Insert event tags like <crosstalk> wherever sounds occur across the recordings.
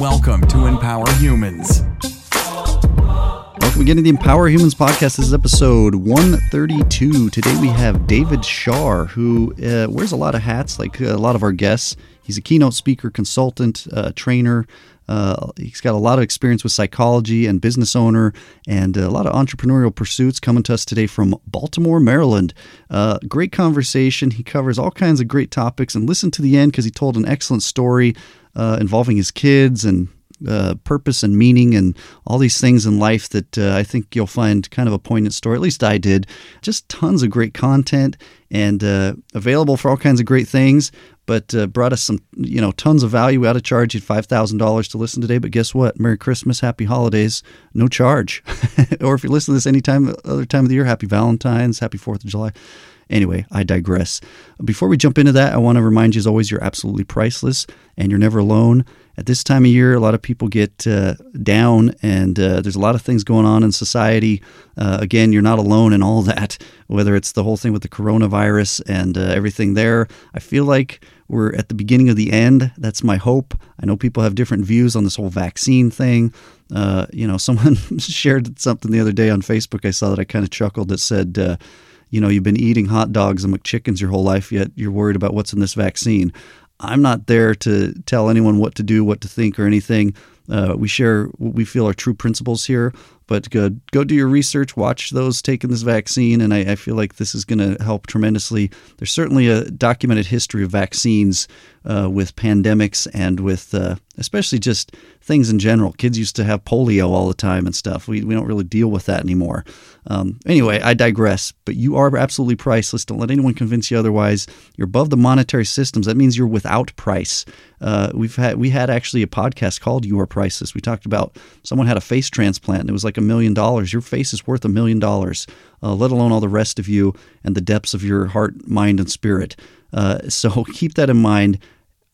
Welcome to Empower Humans. Welcome again to the Empower Humans podcast. This is episode 132. Today we have David Shar, who uh, wears a lot of hats, like a lot of our guests. He's a keynote speaker, consultant, uh, trainer. Uh, he's got a lot of experience with psychology and business owner and a lot of entrepreneurial pursuits coming to us today from Baltimore, Maryland. Uh, great conversation. He covers all kinds of great topics and listen to the end because he told an excellent story uh, involving his kids and uh, purpose and meaning and all these things in life that uh, I think you'll find kind of a poignant story. At least I did. Just tons of great content and uh, available for all kinds of great things. But uh, brought us some, you know, tons of value. We ought to charge you five thousand dollars to listen today. But guess what? Merry Christmas, Happy Holidays, no charge. <laughs> or if you listen to this any time other time of the year, Happy Valentine's, Happy Fourth of July. Anyway, I digress. Before we jump into that, I want to remind you, as always, you're absolutely priceless and you're never alone. At this time of year, a lot of people get uh, down, and uh, there's a lot of things going on in society. Uh, again, you're not alone in all that, whether it's the whole thing with the coronavirus and uh, everything there. I feel like we're at the beginning of the end. That's my hope. I know people have different views on this whole vaccine thing. Uh, you know, <laughs> someone shared something the other day on Facebook I saw that I kind of chuckled that said, uh, you know, you've been eating hot dogs and McChickens your whole life, yet you're worried about what's in this vaccine. I'm not there to tell anyone what to do, what to think, or anything. Uh, we share what we feel are true principles here, but go, go do your research, watch those taking this vaccine, and I, I feel like this is going to help tremendously. There's certainly a documented history of vaccines uh, with pandemics and with uh, especially just things in general. Kids used to have polio all the time and stuff. We, we don't really deal with that anymore. Um, anyway, I digress, but you are absolutely priceless. Don't let anyone convince you otherwise. You're above the monetary systems. That means you're without price. Uh, we've had we had actually a podcast called "You Are Priceless." We talked about someone had a face transplant and it was like a million dollars. Your face is worth a million dollars, uh, let alone all the rest of you and the depths of your heart, mind, and spirit. Uh, so <laughs> keep that in mind.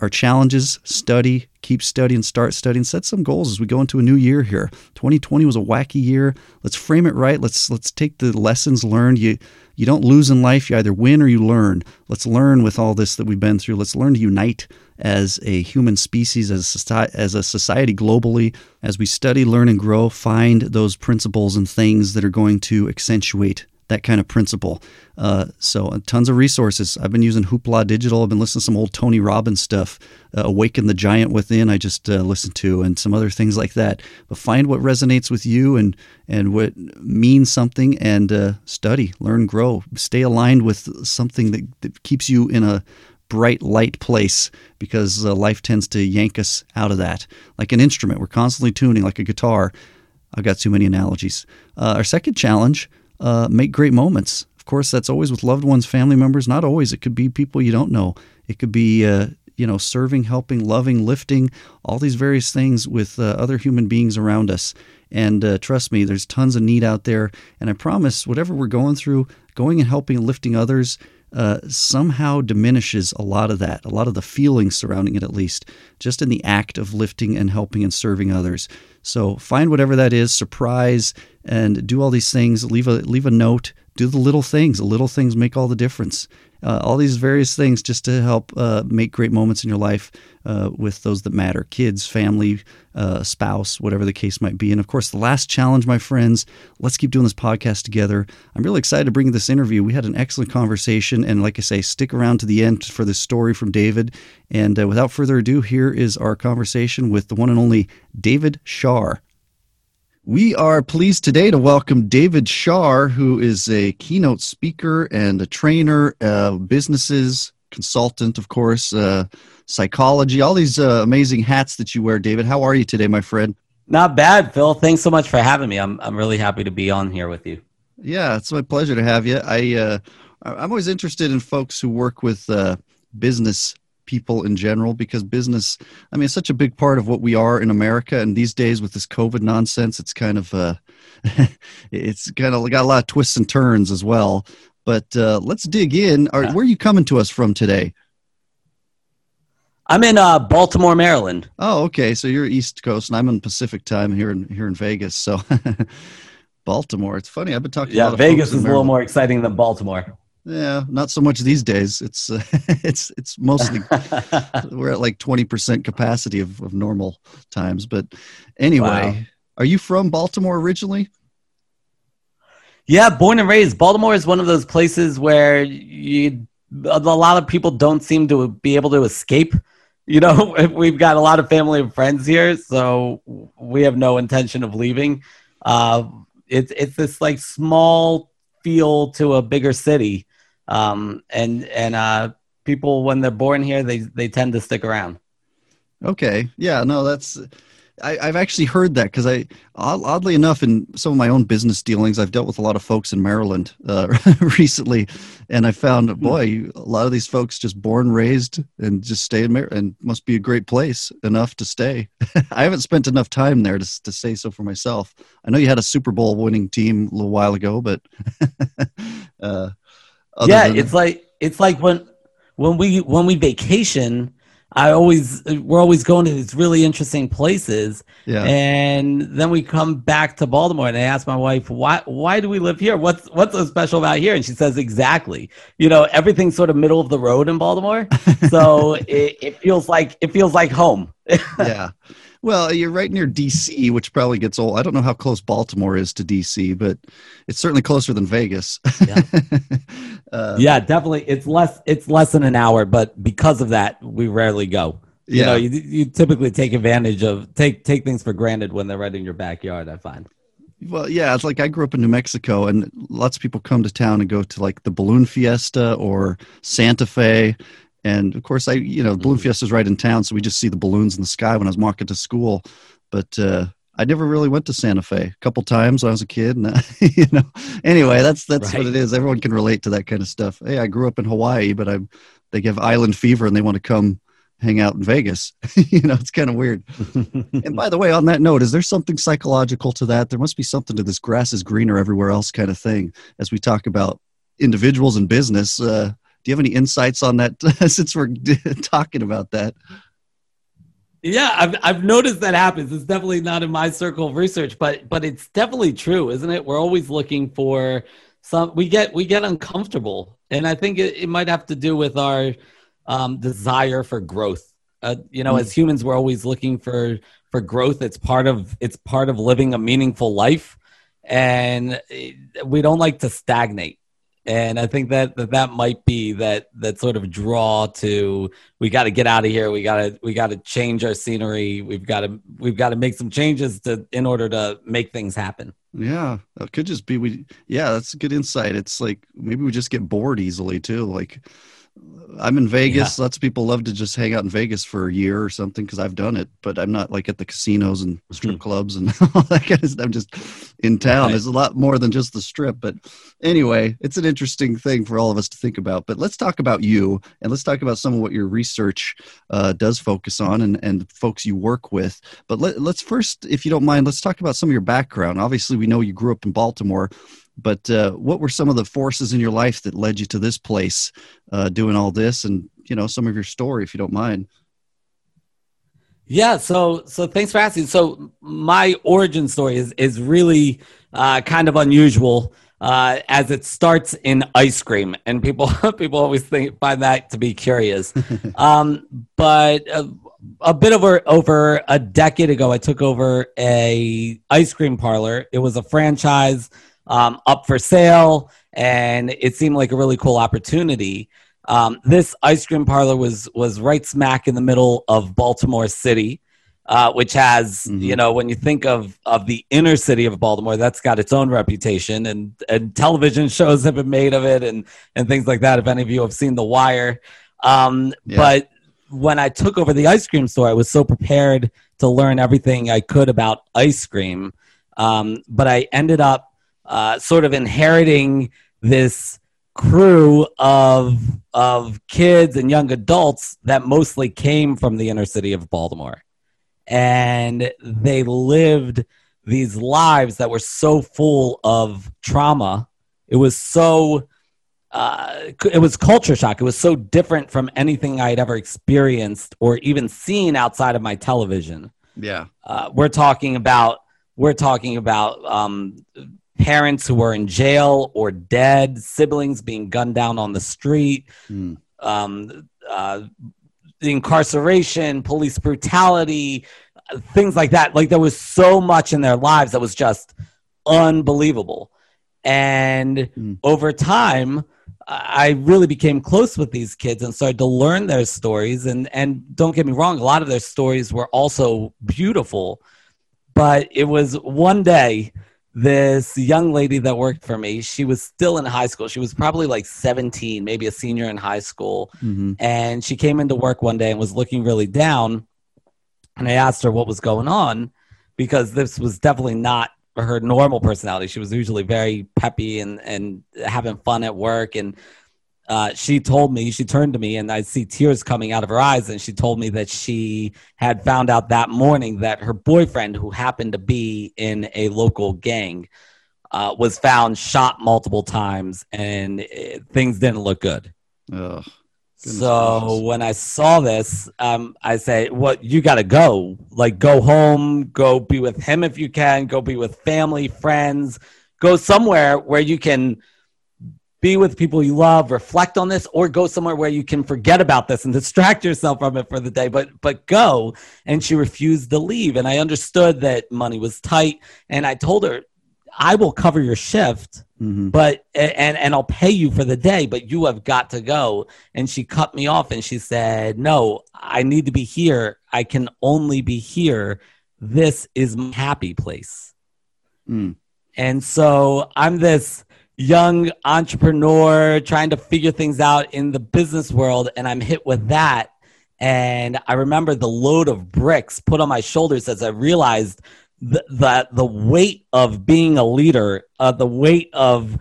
Our challenges: study, keep studying, start studying, set some goals as we go into a new year here. 2020 was a wacky year. Let's frame it right. Let's let's take the lessons learned. You you don't lose in life. You either win or you learn. Let's learn with all this that we've been through. Let's learn to unite as a human species, as a society, as a society globally, as we study, learn, and grow. Find those principles and things that are going to accentuate that kind of principle. Uh, so, uh, tons of resources. I've been using Hoopla Digital. I've been listening to some old Tony Robbins stuff. Uh, Awaken the Giant Within, I just uh, listened to, and some other things like that. But find what resonates with you and, and what means something and uh, study, learn, grow. Stay aligned with something that, that keeps you in a bright light place because uh, life tends to yank us out of that. Like an instrument, we're constantly tuning, like a guitar. I've got too many analogies. Our second challenge uh, make great moments. Of course, that's always with loved ones, family members. Not always. It could be people you don't know. It could be, uh, you know, serving, helping, loving, lifting, all these various things with uh, other human beings around us. And uh, trust me, there's tons of need out there. And I promise, whatever we're going through, going and helping and lifting others uh, somehow diminishes a lot of that, a lot of the feelings surrounding it, at least, just in the act of lifting and helping and serving others. So find whatever that is, surprise, and do all these things. Leave a leave a note. Do the little things. The little things make all the difference. Uh, all these various things just to help uh, make great moments in your life uh, with those that matter kids, family, uh, spouse, whatever the case might be. And of course, the last challenge, my friends, let's keep doing this podcast together. I'm really excited to bring this interview. We had an excellent conversation. And like I say, stick around to the end for this story from David. And uh, without further ado, here is our conversation with the one and only David Shar. We are pleased today to welcome David Shar, who is a keynote speaker and a trainer, uh, businesses consultant, of course, uh, psychology, all these uh, amazing hats that you wear. David, how are you today, my friend? Not bad, Phil. Thanks so much for having me. I'm I'm really happy to be on here with you. Yeah, it's my pleasure to have you. I uh, I'm always interested in folks who work with uh, business people in general because business i mean it's such a big part of what we are in america. And these days with this covid nonsense it's kind of uh <laughs> it's kind of got a lot of twists and turns as well. But uh let's dig in. Are, where are you coming to us from today? I'm in uh baltimore maryland. Oh okay. So you're east coast and i'm in pacific time here in here in vegas. So <laughs> baltimore it's funny. I've been talking yeah vegas is a little more exciting than baltimore Yeah, not so much these days. It's uh, <laughs> it's it's mostly <laughs> we're at like twenty percent capacity of, of normal times. But anyway, wow. are you from Baltimore originally? Yeah, born and raised. Baltimore is one of those places where you a lot of people don't seem to be able to escape. You know, <laughs> we've got a lot of family and friends here, so we have no intention of leaving. Uh, it's it's this like small feel to a bigger city um, and and uh, people when they're born here, they they tend to stick around. Okay, yeah, no, that's. I, have actually heard that because I, oddly enough, in some of my own business dealings, I've dealt with a lot of folks in Maryland uh, <laughs> recently, and I found, hmm. boy, a lot of these folks just born, raised, and just stay in Maryland, and must be a great place enough to stay. <laughs> I haven't spent enough time there to to say so for myself. I know you had a Super Bowl winning team a little while ago, but <laughs> uh, yeah, it's like it's like when when we when we vacation, I always we're always going to these really interesting places. Yeah. And then we come back to Baltimore and I ask my wife, why why do we live here? What's what's so special about here? And she says, exactly. You know, everything's sort of middle of the road in Baltimore. <laughs> so it, it feels like it feels like home. yeah. <laughs> Well, you're right near DC, which probably gets old. I don't know how close Baltimore is to DC, but it's certainly closer than Vegas. yeah. <laughs> uh, yeah, definitely. It's less. It's less than an hour, but because of that, we rarely go. You yeah. know, you, you typically take advantage of take take things for granted when they're right in your backyard. I find. Well, yeah, it's like I grew up in New Mexico, and lots of people come to town and go to like the balloon fiesta or Santa Fe, and of course, I, you know, Balloon mm-hmm. Fiesta is right in town, so we just see the balloons in the sky when I was walking to school. But uh, I never really went to Santa Fe. A couple times when I was a kid, and uh, <laughs> you know. Anyway, that's that's right. what it is. Everyone can relate to that kind of stuff. Hey, I grew up in Hawaii, but I they give island fever and they want to come hang out in Vegas. <laughs> you know, it's kind of weird. and by the way, on that note, is there something psychological to that? There must be something to this grass is greener everywhere else kind of thing as we talk about individuals and business. Uh, do you have any insights on that <laughs> since we're <laughs> talking about that? Yeah, I've I've noticed that happens. It's definitely not in my circle of research, but but it's definitely true, isn't it? We're always looking for some. We get we get uncomfortable, and I think it, it might have to do with our um, desire for growth. Uh, you know, mm. as humans, we're always looking for for growth. It's part of it's part of living a meaningful life, and we don't like to stagnate and I think that, that that might be that that sort of draw to we got to get out of here. We got to we got to change our scenery. We've got to we've got to make some changes to in order to make things happen. Yeah, it could just be we. Yeah, that's a good insight. It's like maybe we just get bored easily too. Like I'm in Vegas. Yeah. Lots of people love to just hang out in Vegas for a year or something because I've done it, but I'm not like at the casinos and strip mm-hmm. clubs and <laughs> all that kind of stuff. I'm just in town. Right. There's a lot more than just the strip. But anyway, it's an interesting thing for all of us to think about. But let's talk about you and let's talk about some of what your research uh, does focus on and, and folks you work with. But let, let's first, if you don't mind, let's talk about some of your background. Obviously, we know you grew up in Baltimore. But uh, what were some of the forces in your life that led you to this place, uh, doing all this, and you know some of your story, if you don't mind? Yeah, so so thanks for asking. So my origin story is is really uh, kind of unusual, uh, as it starts in ice cream, and people <laughs> people always think find that to be curious. <laughs> um, but uh, a bit over over a decade ago, I took over a ice cream parlor. It was a franchise um, up for sale, and it seemed like a really cool opportunity. Um, this ice cream parlor was was right smack in the middle of Baltimore City, uh, which has mm-hmm. you know when you think of of the inner city of Baltimore, that's got its own reputation, and and television shows have been made of it, and and things like that. If any of you have seen The Wire, um, yeah. but when I took over the ice cream store, I was so prepared to learn everything I could about ice cream, um, but I ended up uh, sort of inheriting this crew of of kids and young adults that mostly came from the inner city of Baltimore, and they lived these lives that were so full of trauma. It was so. Uh, it was culture shock. It was so different from anything I had ever experienced or even seen outside of my television. Yeah, uh, we're talking about we're talking about um, parents who were in jail or dead, siblings being gunned down on the street, Mm. um, uh, the incarceration, police brutality, things like that. Like there was so much in their lives that was just unbelievable. And Mm. over time, I really became close with these kids and started to learn their stories. And and don't get me wrong, a lot of their stories were also beautiful. But it was one day, this young lady that worked for me, she was still in high school. She was probably like 17, maybe a senior in high school. hmm And she came into work one day and was looking really down. And I asked her what was going on because this was definitely not her normal personality. She was usually very peppy and, and having fun at work. And uh, she told me, she turned to me, and I see tears coming out of her eyes. And she told me that she had found out that morning that her boyfriend, who happened to be in a local gang, uh, was found shot multiple times, and uh, things didn't look good. Ugh. So when I saw this, um, I say, "What you got to go? Like, go home, go be with him if you can, go be with family, friends, go somewhere where you can be with people you love, reflect on this, or go somewhere where you can forget about this and distract yourself from it for the day. But but go." And she refused to leave, and I understood that money was tight, and I told her, "I will cover your shift." Mhm. but and and I'll pay you for the day, but you have got to go. And she cut me off and she said, "No, I need to be here. I can only be here. This is my happy place." Mm. And so I'm this young entrepreneur trying to figure things out in the business world, and I'm hit with that. And I remember the load of bricks put on my shoulders as I realized the, the weight of being a leader, uh, the weight of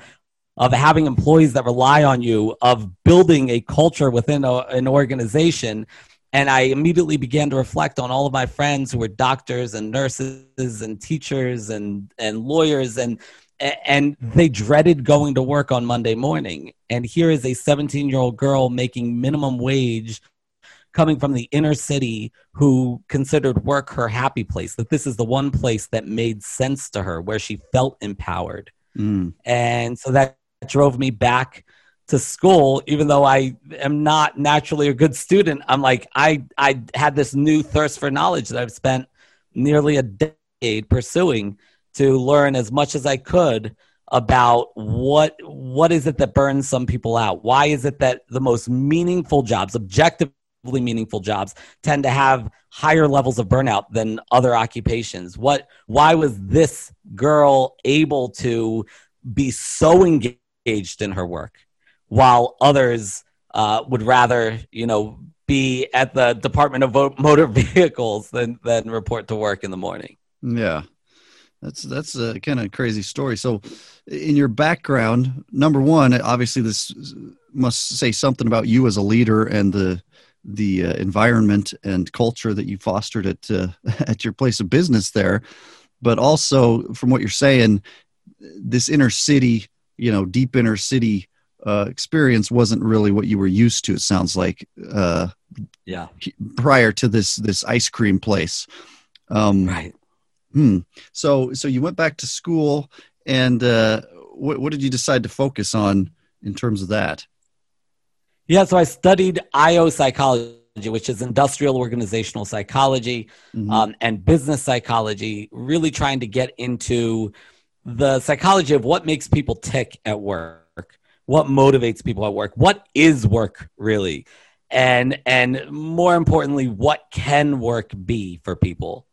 of having employees that rely on you, of building a culture within a, an organization. And I immediately began to reflect on all of my friends who were doctors and nurses and teachers and, and lawyers and and they dreaded going to work on Monday morning. And here is a 17 year old girl making minimum wage coming from the inner city who considered work her happy place, that this is the one place that made sense to her, where she felt empowered. Mm. And so that drove me back to school, even though I am not naturally a good student. I'm like, I, I had this new thirst for knowledge that I've spent nearly a decade pursuing to learn as much as I could about what what is it that burns some people out? Why is it that the most meaningful jobs objectively meaningful jobs tend to have higher levels of burnout than other occupations? What why was this girl able to be so engaged in her work while others uh, would rather you know be at the department of motor <laughs> vehicles than than report to work in the morning? Yeah, that's that's a kind of crazy story. So, in your background, number one, obviously this must say something about you as a leader and the the uh, environment and culture that you fostered at uh, <laughs> at your place of business there. But also, from what you're saying, this inner city, you know, deep inner city uh, experience wasn't really what you were used to. It sounds like uh, yeah prior to this this ice cream place. Um, right Hmm. So, so you went back to school, and uh, what, what did you decide to focus on in terms of that? Yeah, so I studied IO psychology, which is industrial organizational psychology Mhm. um, and business psychology, really trying to get into the psychology of what makes people tick at work, what motivates people at work, what is work really, and and more importantly, what can work be for people.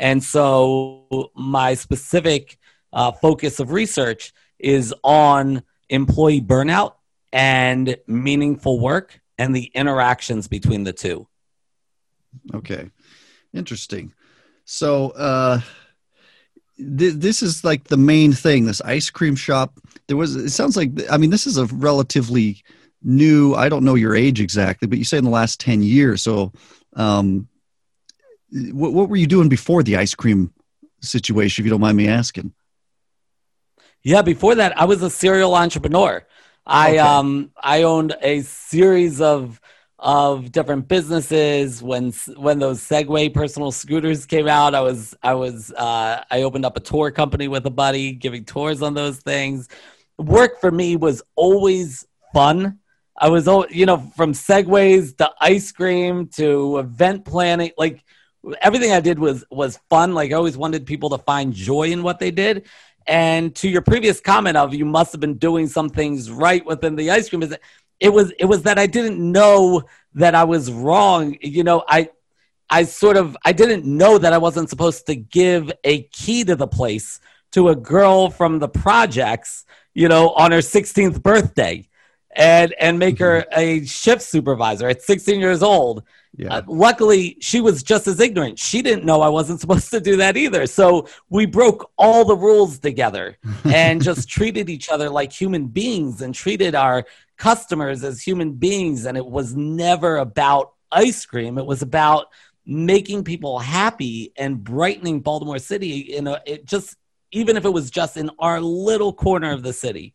And so my specific uh, focus of research is on employee burnout and meaningful work and the interactions between the two. Okay, interesting. So, uh, th- this is like the main thing. This ice cream shop. There was. It sounds like. I mean, this is a relatively new. I don't know your age exactly, but you say in the last ten years. So, um, what, what were you doing before the ice cream situation? If you don't mind me asking. Yeah, before that, I was a serial entrepreneur. I Okay. um I owned a series of of different businesses. When when those Segway personal scooters came out, I was I was uh, I opened up a tour company with a buddy, giving tours on those things. Work for me was always fun. I was, you know, from segways to ice cream to event planning, like everything I did was was fun. Like I always wanted people to find joy in what they did. And to your previous comment of you must have been doing some things right within the ice cream is it was it was that I didn't know that I was wrong. You know, I I sort of I didn't know that I wasn't supposed to give a key to the place to a girl from the projects, you know, on her 16th birthday and and make her mm-hmm. a shift supervisor at 16 years old. Yeah. Uh, luckily, she was just as ignorant. She didn't know I wasn't <laughs> supposed to do that either. So we broke all the rules together <laughs> and just treated each other like human beings and treated our customers as human beings. And it was never about ice cream. It was about making people happy and brightening Baltimore City. You know, it just even if it was just in our little corner of the city.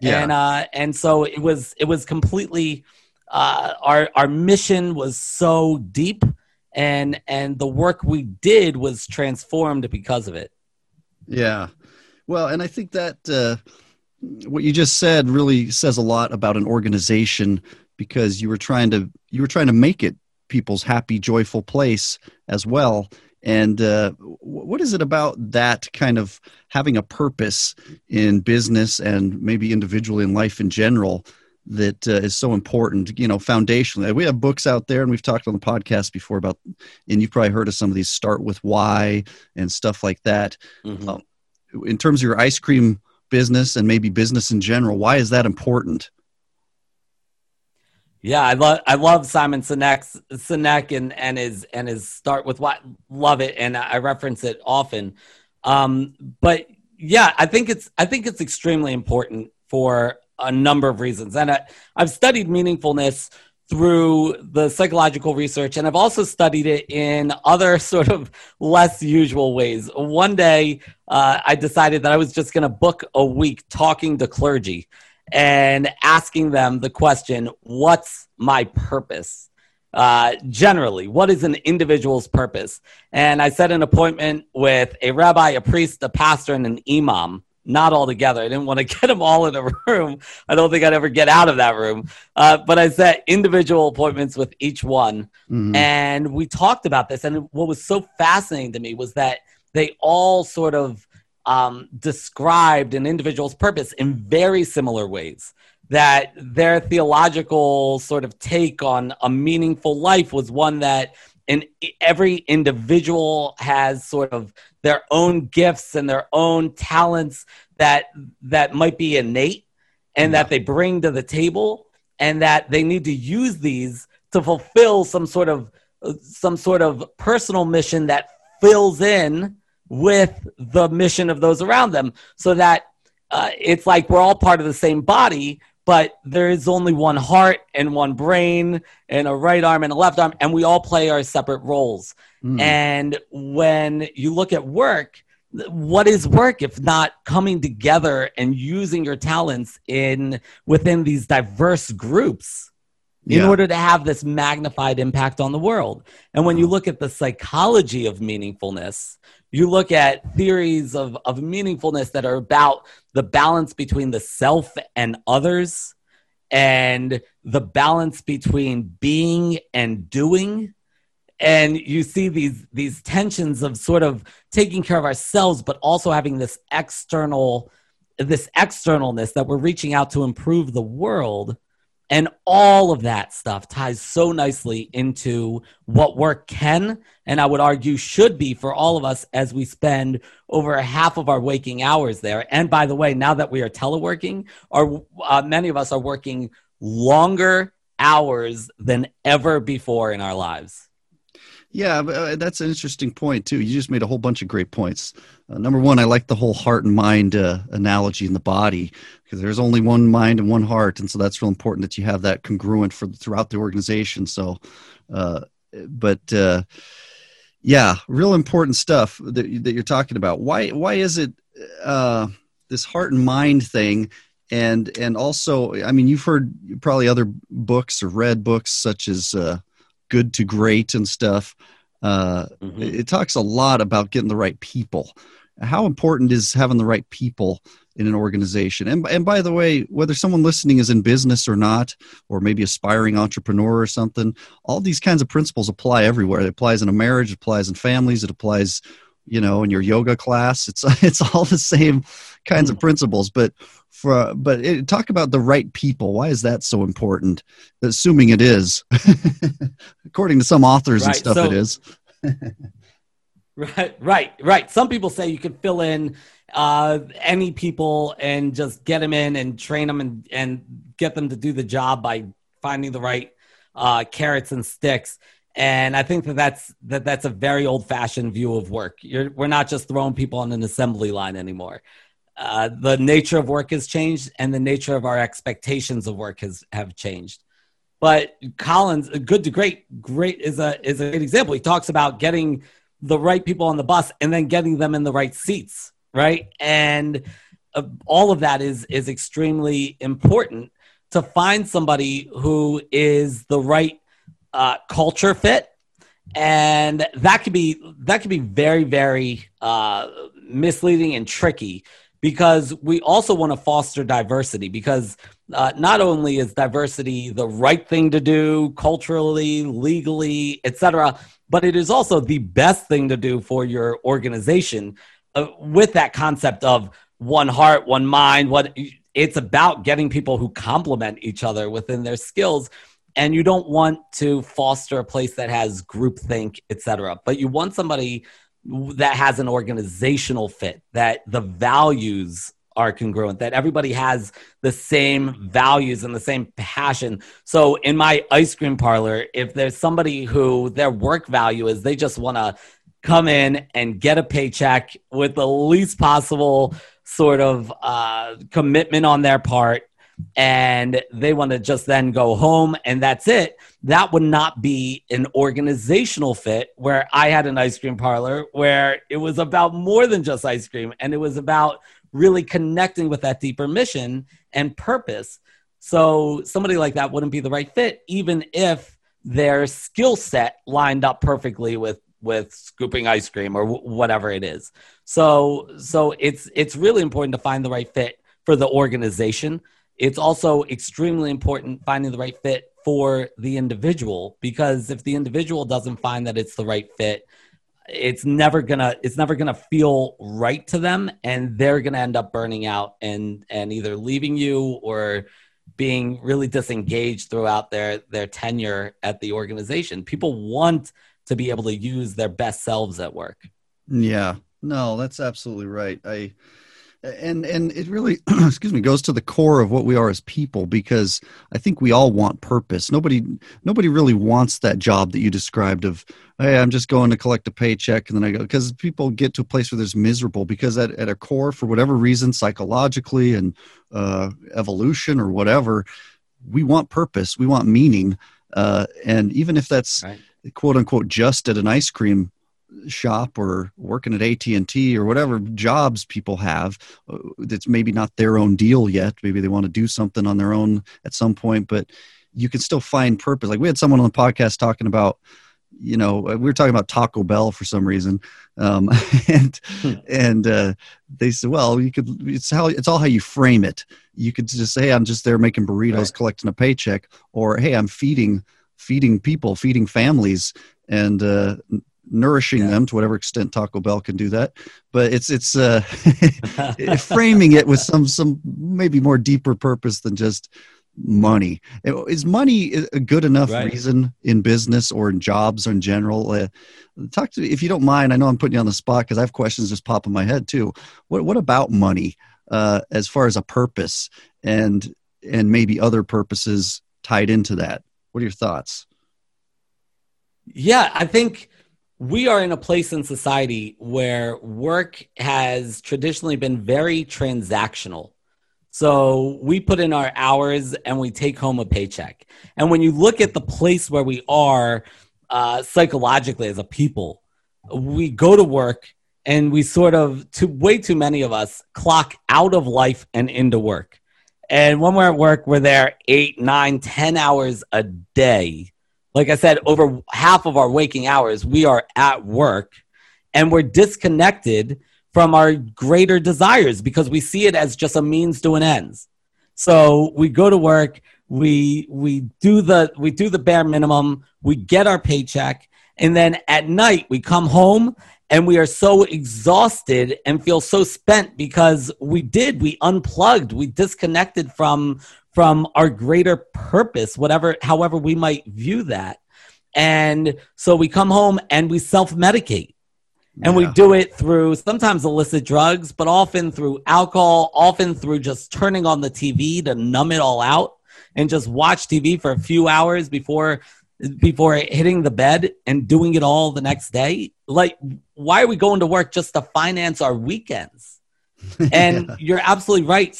Yeah. And uh, and so it was it was completely uh, our our mission was so deep and and the work we did was transformed because of it. Yeah. Well, and I think that uh, what you just said really says a lot about an organization because you were trying to you were trying to make it people's happy joyful place as well and uh, what is it about that kind of having a purpose in business and maybe individually in life in general that uh, is so important you know foundationally we have books out there and we've talked on the podcast before about and you've probably heard of some of these start with why and stuff like that mm-hmm. um, in terms of your ice cream business and maybe business in general why is that important yeah, I love I love Simon Sinek Sinek and and his and his start with why love it and I reference it often. Um, but yeah, I think it's I think it's extremely important for a number of reasons. And I, I've studied meaningfulness through the psychological research and I've also studied it in other <laughs> sort of less usual ways. One day uh, I decided that I was just going to book a week talking to clergy and asking them the question, What's my purpose? Uh, generally, what is an individual's purpose? And I set an appointment with a rabbi, a priest, a pastor, and an imam. Not all together. I didn't want to <laughs> get them all in a room. I don't think I'd ever get out of that room. Uh, but I set individual appointments with each one. Mm-hmm. And we talked about this. And what was so fascinating to me was that they all sort of um, described an individual's purpose in very similar ways. That their theological sort of take on a meaningful life was one that in every individual has sort of their own gifts and their own talents that that might be innate and yeah. that they bring to the table and that they need to use these to fulfill some sort of some sort of personal mission that fills in with the mission of those around them so that uh, it's like we're all part of the same body but there is only one heart and one brain and a right arm and a left arm and we all play our separate roles mm. and when you look at work what is work if not coming together and using your talents in within these diverse groups in yeah. order to have this magnified impact on the world and when you look at the psychology of meaningfulness you look at theories of, of meaningfulness that are about the balance between the self and others and the balance between being and doing and you see these these tensions of sort of taking care of ourselves but also having this external this externalness that we're reaching out to improve the world and all of that stuff ties so nicely into what work can, and I would argue should be for all of us as we spend over half of our waking hours there. And by the way, now that we are teleworking, our, uh, many of us are working longer hours than ever before in our lives. Yeah, uh, that's an interesting point too. You just made a whole bunch of great points. Uh, number one, I like the whole heart and mind uh, analogy in the body because there's only one mind and one heart, and so that's real important that you have that congruent for throughout the organization. So, uh, but uh, yeah, real important stuff that that you're talking about. Why why is it uh, this heart and mind thing? and and also, I mean, you've heard probably other books or read books such as "Good to Great" and stuff. Uh, Mhm. it, talks a lot about getting the right people. How important is having the right people in an organization? And and by the way, whether someone listening is in business or not, or maybe aspiring entrepreneur or something, all these kinds of principles apply everywhere. It applies in a marriage, it applies in families, it applies, you know, in your yoga class. It's <laughs> it's all the same kinds of principles. But for but it, talk about the right people. Why is that so important? Assuming it is, <laughs> according to some authors and stuff, so- it is. <laughs> Right, right, right. Some people say you can fill in uh, any people and just get them in and train them and, and get them to do the job by finding the right uh, carrots and sticks. And I think that that's that that's a very old fashioned view of work. You're, we're not just throwing people on an assembly line anymore. Uh, the nature of work has changed, and the nature of our expectations of work has have changed. But Collins, good to great, great is a is a great example. He talks about getting the right people on the bus and then getting them in the right seats, right? And uh, all of that is is extremely important to find somebody who is the right uh, culture fit, and that could be that could be very very uh, misleading and tricky because we also want to foster diversity because uh, not only is diversity the right thing to do culturally legally etc but it is also the best thing to do for your organization uh, with that concept of one heart one mind what it's about getting people who complement each other within their skills and you don't want to foster a place that has groupthink etc but you want somebody that has an organizational fit that the values are congruent that everybody has the same values and the same passion. So in my ice cream parlor if there's somebody who their work value is they just want to come in and get a paycheck with the least possible sort of uh, commitment on their part and they want to just then go home and that's it. That would not be an organizational fit where i had an ice cream parlor where it was about more than just ice cream and it was about really connecting with that deeper mission and purpose. So somebody like that wouldn't be the right fit even if their skill set lined up perfectly with with scooping ice cream or w- whatever it is. So so it's it's really important to find the right fit for the organization it's also extremely important finding the right fit for the individual because if the individual doesn't find that it's the right fit it's never gonna it's never gonna feel right to them and they're gonna end up burning out and and either leaving you or being really disengaged throughout their their tenure at the organization. People want to be able to use their best selves at work. Yeah, no, that's absolutely right. I and and it really <clears throat> excuse me goes to the core of what we are as people because I think we all want purpose. Nobody nobody really wants that job that you described of hey, I'm just going to collect a paycheck and then I go because people get to a place where there's miserable because at, at a core for whatever reason psychologically and uh, evolution or whatever we want purpose we want meaning uh, and even if that's Right. quote unquote just at an ice cream shop or working at AT&T or whatever jobs people have uh, that's maybe not their own deal yet. Maybe they want to do something on their own at some point but you can still find purpose. Like we had someone on the podcast talking about you know we were talking about Taco Bell for some reason um, <laughs> and and uh, they said well you could it's how it's all how you frame it. You could just say I'm just there making burritos Right. collecting a paycheck or hey I'm feeding feeding people feeding families and uh, nourishing Yeah. them to whatever extent Taco Bell can do that. But it's it's uh, <laughs> <laughs> framing it with some some maybe more deeper purpose than just money. Is money a good enough Right. reason in business or in jobs in general? Uh, talk to me if you don't mind. I know I'm putting you on the spot because I have questions just pop in my head too. What what about money uh, as far as a purpose and and maybe other purposes tied into that? What are your thoughts? Yeah, I think we are in a place in society where work has traditionally been very transactional. So we put in our hours and we take home a paycheck. And when you look at the place where we are uh, psychologically as a people, we go to work and we sort of, to way too many of us, clock out of life and into work. And when we're at work, we're there eight, nine, ten hours a day. Like I said, over half of our waking hours, we are at work and we're disconnected from our greater desires because we see it as just a means to an ends. So we go to work, we we do the we do the bare minimum, we get our paycheck, and then at night we come home and we are so exhausted and feel so spent because we did we unplugged, we disconnected from from our greater purpose, whatever however we might view that. And so we come home and we self-medicate and yeah. we do it through sometimes illicit drugs, but often through alcohol, often through just turning on the TV to numb it all out and just watch TV for a few hours before before hitting the bed and doing it all the next day. Like why are we going to work just to finance our weekends? <laughs> And yeah. you're absolutely right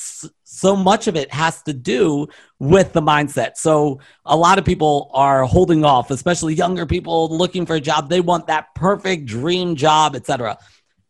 so much of it has to do with the mindset. So a lot of people are holding off, especially younger people looking for a job. They want that perfect dream job, etc.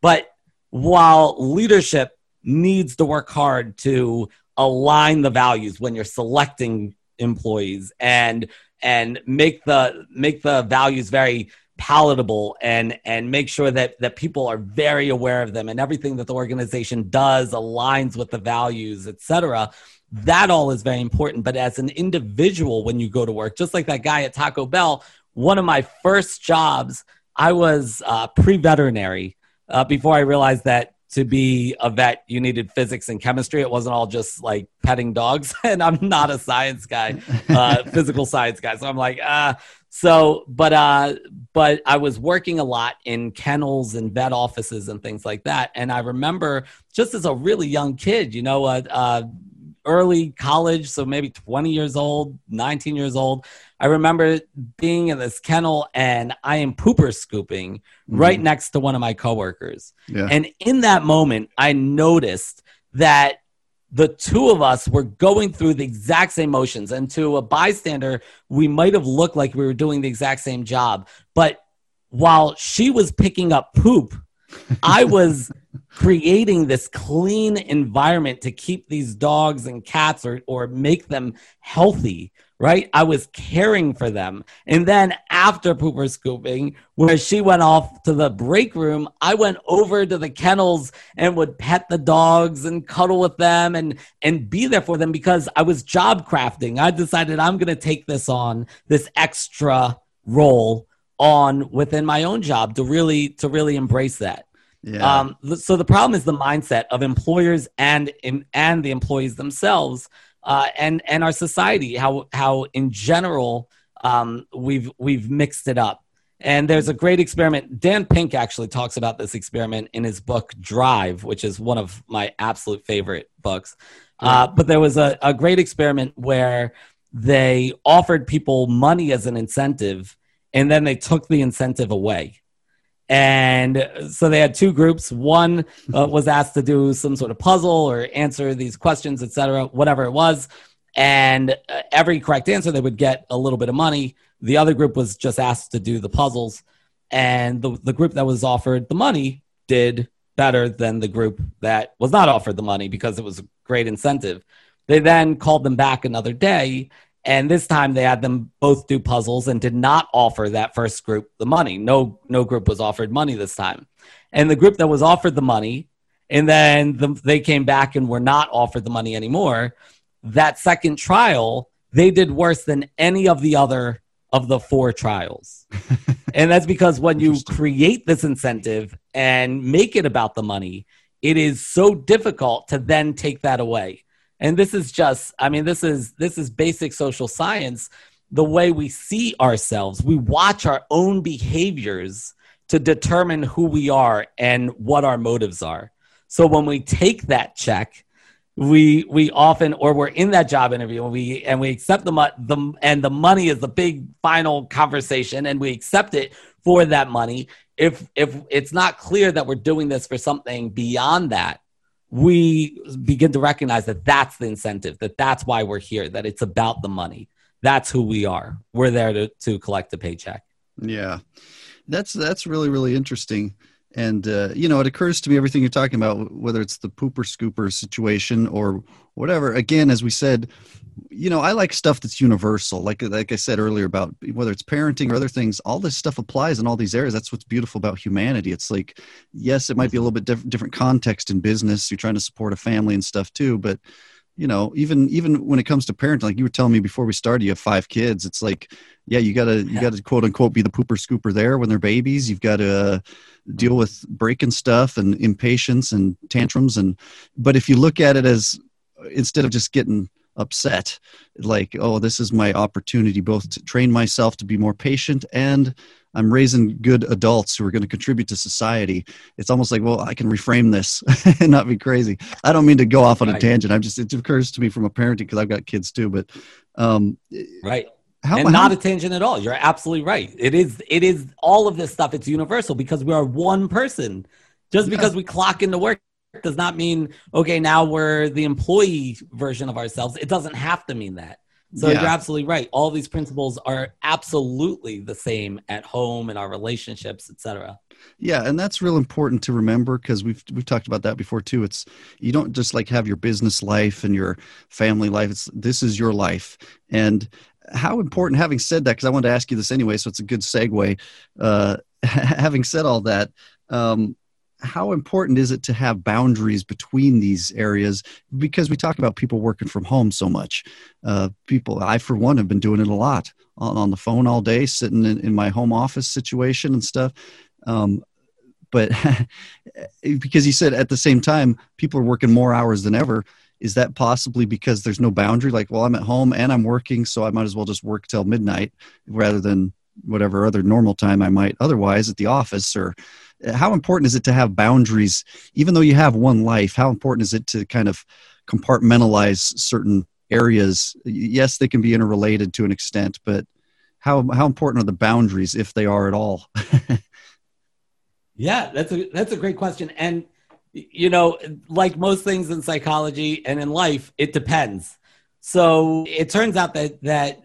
But while leadership needs to work hard to align the values when you're selecting employees and and make the make the values very palatable and and make sure that that people are very aware of them and everything that the organization does aligns with the values etc that all is very important. But as an individual when you go to work just like that guy at taco bell one of my first jobs i was uh, pre-veterinary uh, before i realized that to be a vet you needed physics and chemistry. It wasn't all just like petting dogs. <laughs> And i'm not a science guy uh, physical science guy. So i'm like uh so but uh but i was working a lot in kennels and vet offices and things like that and i remember just as a really young kid you know uh, uh early college so maybe 20 years old 19 years old i remember being in this kennel and i am pooper scooping mm-hmm. right next to one of my coworkers yeah. and in that moment i noticed that the two of us were going through the exact same motions. And to a bystander, we might have looked like we were doing the exact same job. But while she was picking up poop, <laughs> I was creating this clean environment to keep these dogs and cats or, or make them healthy right? I was caring for them. And then after pooper scooping, where she went off to the break room, I went over to the kennels and would pet the dogs and cuddle with them and and be there for them because I was job crafting. I decided I'm going to take this on, this extra role on within my own job to really to really embrace that. Yeah. Um, so the problem is the mindset of employers and and the employees themselves uh, and and our society, how how in general um, we've we've mixed it up. And there's a great experiment. Dan Pink actually talks about this experiment in his book Drive, which is one of my absolute favorite books. Uh, but there was a, a great experiment where they offered people money as an incentive, and then they took the incentive away. And so they had two groups. One uh, was asked to do some sort of puzzle or answer these questions, etc., whatever it was. And uh, every correct answer, they would get a little bit of money. The other group was just asked to do the puzzles. And the, the group that was offered the money did better than the group that was not offered the money because it was a great incentive. They then called them back another day and this time they had them both do puzzles and did not offer that first group the money. No, no group was offered money this time. And the group that was offered the money, and then the, they came back and were not offered the money anymore. That second trial, they did worse than any of the other of the four trials. <laughs> and that's because when you create this incentive and make it about the money, it is so difficult to then take that away and this is just i mean this is this is basic social science. The way we see ourselves we watch our own behaviors to determine who we are and what our motives are. So when we take that check we we often or we're in that job interview and we and we accept the, the and the money is the big final conversation and we accept it for that money. If if it's not clear that we're doing this for something beyond that we begin to recognize that that's the incentive, that that's why we're here, that it's about the money. That's who we are. We're there to, to collect a paycheck. Yeah. That's that's really really interesting. and uh, you know it occurs to me everything you're talking about whether it's the pooper scooper situation or whatever again as we said you know i like stuff that's universal like like i said earlier about whether it's parenting or other things all this stuff applies in all these areas. That's what's beautiful about humanity. It's like yes it might be a little bit diff- different context in business you're trying to support a family and stuff too but you know even even when it comes to parenting like you were telling me before we started you have five kids it's like yeah you gotta you gotta quote unquote be the pooper scooper there when they're babies. You've got to deal with breaking stuff and impatience and tantrums and but if you look at it as instead of just getting upset like oh this is my opportunity both to train myself to be more patient and i'm raising good adults who are going to contribute to society it's almost like well i can reframe this <laughs> and not be crazy i don't mean to go off on a Right. tangent i'm just it occurs to me from a parenting because i've got kids too but um Right. how, and how- not a tangent at all. You're absolutely right. It is it is all of this stuff it's universal because we are one person. Just Yeah. because we clock into work does not mean okay, now we're the employee version of ourselves. It doesn't have to mean that. So Yeah. you're absolutely right. All these principles are absolutely the same at home in our relationships, etc. Yeah, and that's real important to remember because we've we've talked about that before too. It's you don't just like have your business life and your family life. It's this is your life, and how important. Having said that, because I wanted to ask you this anyway, so it's a good segue. Uh, <laughs> having said all that, um, how important is it to have boundaries between these areas? Because we talk about people working from home so much. Uh, people, I for one, have been doing it a lot on, on the phone all day, sitting in, in my home office situation and stuff. Um, but <laughs> because you said at the same time people are working more hours than ever is that possibly because there's no boundary like well i'm at home and i'm working so i might as well just work till midnight rather than whatever other normal time i might otherwise at the office or uh, how important is it to have boundaries even though you have one life how important is it to kind of compartmentalize certain areas yes they can be interrelated to an extent but how how important are the boundaries if they are at all <laughs> Yeah, that's a that's a great question. And you know, like most things in psychology and in life, it depends. So it turns out that that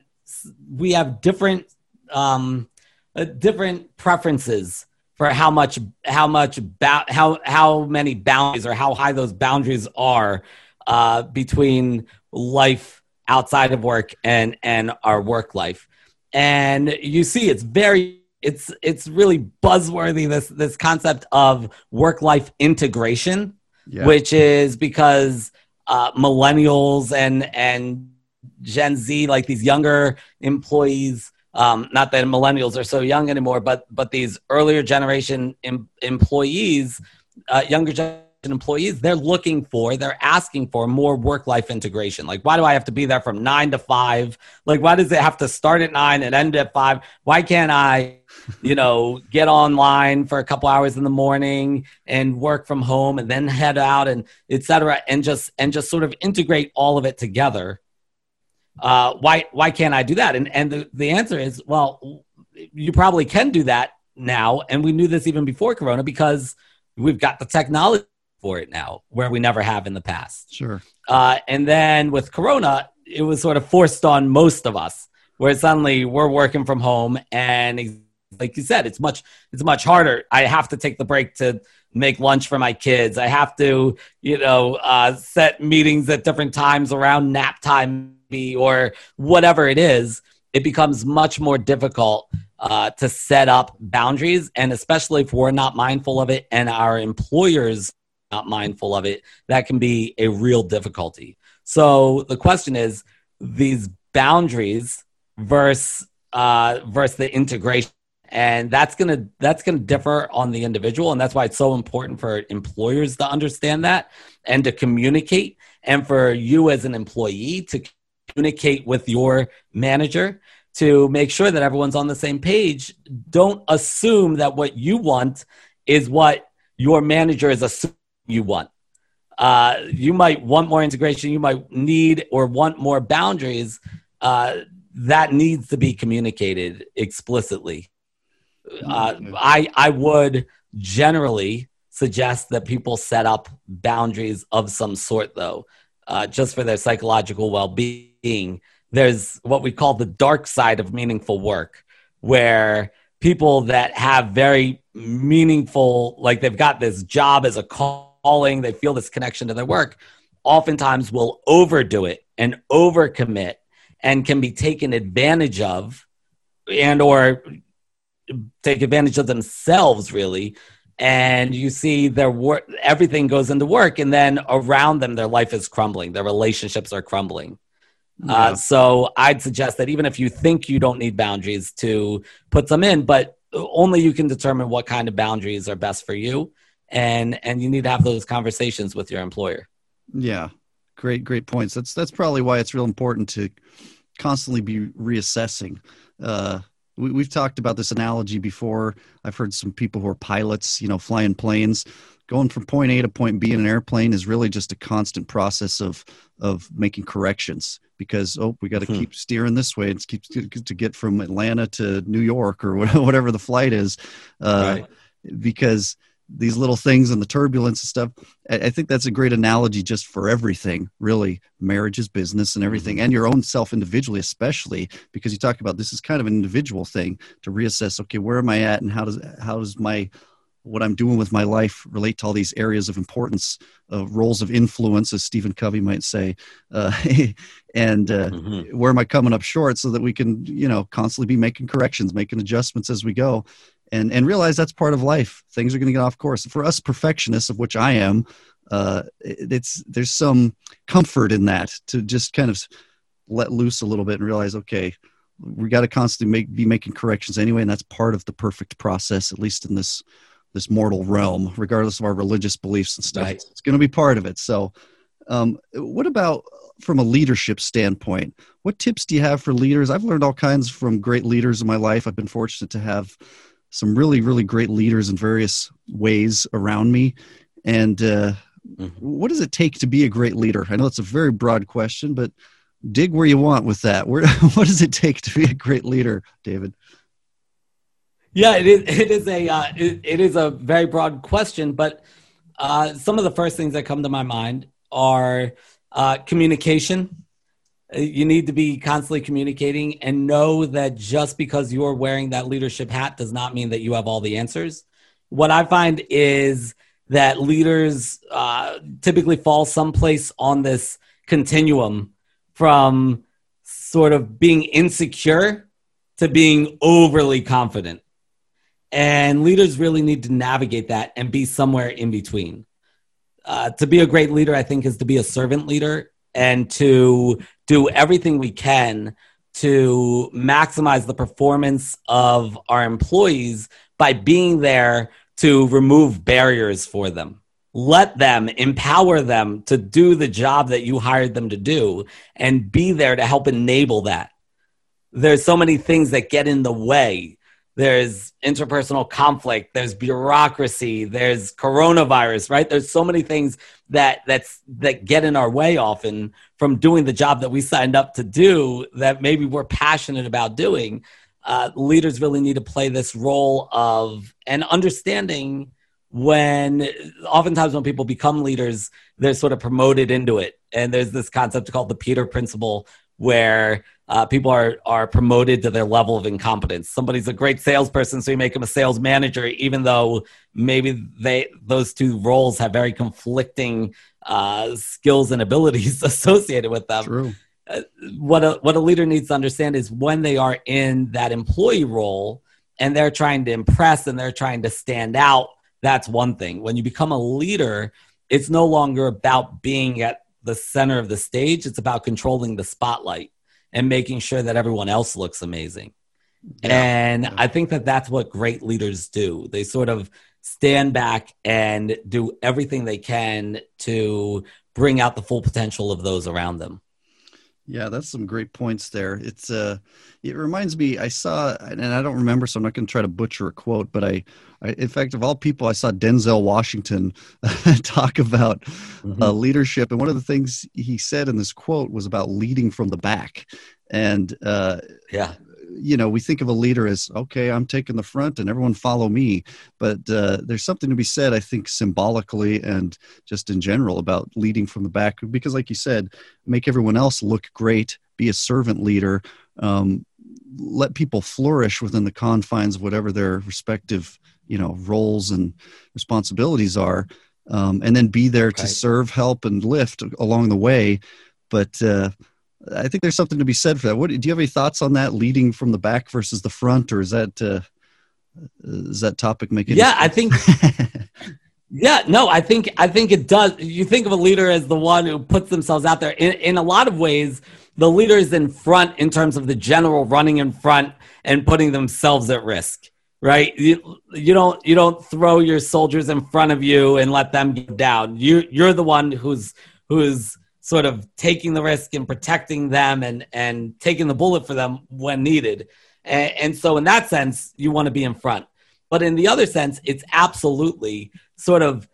we have different um, uh, different preferences for how much how much ba- how how many boundaries or how high those boundaries are uh, between life outside of work and and our work life. And you see, it's very it's it's really buzzworthy this this concept of work life integration yeah which is because uh, millennials and and Gen Z, like these younger employees, um, not that millennials are so young anymore, but but these earlier generation em- employees, uh, younger generation employees, they're looking for, they're asking for more work life integration. Like, why do I have to be there from nine to five? Like, why does it have to start at nine and end at five? Why can't I? you know, get online for a couple hours in the morning and work from home and then head out and et cetera, and just and just sort of integrate all of it together. Uh, why why can't I do that? And and the, the answer is, well, you probably can do that now, and we knew this even before Corona because we've got the technology for it now, where we never have in the past. sure Uh, and then with Corona, it was sort of forced on most of us, where suddenly we're working from home, and like you said, it's much it's much harder. I have to take the break to make lunch for my kids. I have to, you know, uh, set meetings at different times around nap time or whatever it is. It becomes much more difficult uh, to set up boundaries, and especially if we're not mindful of it, and our employers not mindful of it, that can be a real difficulty. So the question is these boundaries versus uh, versus the integration, and that's gonna that's gonna differ on the individual, and that's why it's so important for employers to understand that and to communicate, and for you as an employee to communicate with your manager to make sure that everyone's on the same page. Don't assume that what you want is what your manager is assuming you want. Uh, you might want more integration. You might need or want more boundaries. Uh, that needs to be communicated explicitly. Uh, I I would generally suggest that people set up boundaries of some sort, though, uh, just for their psychological well-being. There's what we call the dark side of meaningful work, where people that have very meaningful, like they've got this job as a calling, they feel this connection to their work, oftentimes will overdo it and overcommit and can be taken advantage of and or take advantage of themselves really and you see their work everything goes into work and then around them their life is crumbling their relationships are crumbling yeah. uh, so i'd suggest that even if you think you don't need boundaries to put them in but only you can determine what kind of boundaries are best for you. And and you need to have those conversations with your employer. Yeah. Great great points. That's that's probably why it's real important to constantly be reassessing. Uh we, have talked about this analogy before. I've heard some people who are pilots you know flying planes. Going from point a to point b in an airplane is really just a constant process of of making corrections because oh we got to hmm. keep steering this way it's keep to get from atlanta to new york or <laughs> whatever the flight is uh, right. because these little things and the turbulence and stuff. I think that's a great analogy just for everything, really. Marriage is business and everything, mm-hmm. and your own self individually, especially because you talk about this is kind of an individual thing to reassess. Okay, where am I at, and how does how does my what I'm doing with my life relate to all these areas of importance, uh, roles of influence, as Stephen Covey might say, uh, <laughs> and uh, mm-hmm. where am I coming up short, so that we can, you know, constantly be making corrections, making adjustments as we go, and and realize that's part of life. Things are going to get off course. For us perfectionists, of which I am, uh, it's there's some comfort in that to just kind of let loose a little bit and realize, okay, we got to constantly make be making corrections anyway, and that's part of the perfect process, at least in this this mortal realm, regardless of our religious beliefs and stuff. Right. It's going to be part of it. So, um, what about from a leadership standpoint? What tips do you have for leaders? I've learned all kinds from great leaders in my life. I've been fortunate to have some really really great leaders in various ways around me and uh, mm-hmm. what does it take to be a great leader i know it's a very broad question but dig where you want with that where <laughs> what does it take to be a great leader david yeah it is <laughs> it is a uh, it, it is a very broad question but uh, some of the first things that come to my mind are uh, communication you need to be constantly communicating and know that just because you're wearing that leadership hat does not mean that you have all the answers. What I find is that leaders uh, typically fall someplace on this continuum from sort of being insecure to being overly confident. And leaders really need to navigate that and be somewhere in between. Uh, to be a great leader, I think, is to be a servant leader and to do everything we can to maximize the performance of our employees by being there to remove barriers for them. Let them empower them to do the job that you hired them to do and be there to help enable that. There's so many things that get in the way there's interpersonal conflict there's bureaucracy there's coronavirus right? There's so many things that that's that get in our way often from doing the job that we signed up to do that maybe we're passionate about doing. Uh, leaders really need to play this role of and understanding when oftentimes when people become leaders they're sort of promoted into it. And there's this concept called the peter principle where uh, people are are promoted to their level of incompetence. Somebody's a great salesperson, so you make them a sales manager, even though maybe they those two roles have very conflicting uh, skills and abilities <laughs> associated with them. True. Uh, what a what a leader needs to understand is when they are in that employee role and they're trying to impress and they're trying to stand out. That's one thing. When you become a leader, it's no longer about being at the center of the stage. It's about controlling the spotlight and making sure that everyone else looks amazing. Yeah. And I think that that's what great leaders do. They sort of stand back and do everything they can to bring out the full potential of those around them. Yeah, that's some great points there. It's uh it reminds me I saw and I don't remember so I'm not going to try to butcher a quote, but I, I in fact of all people I saw Denzel Washington <laughs> talk about mm-hmm. uh, leadership and one of the things he said in this quote was about leading from the back. And uh yeah you know we think of a leader as okay i'm taking the front and everyone follow me. But uh, there's something to be said i think symbolically and just in general about leading from the back because like you said make everyone else look great be a servant leader um, let people flourish within the confines of whatever their respective you know roles and responsibilities are um, and then be there to serve help and lift along the way. But uh, i think there's something to be said for that. What do you have any thoughts on that leading from the back versus the front or is that uh, is that topic making yeah i think <laughs> yeah no i think i think it does you think of a leader as the one who puts themselves out there. In, in a lot of ways the leader is in front in terms of the general running in front and putting themselves at risk right? You, you don't you don't throw your soldiers in front of you and let them get down. You you're the one who's who's sort of taking the risk and protecting them and and taking the bullet for them when needed and, and so, in that sense, you want to be in front. But in the other sense, it's absolutely sort of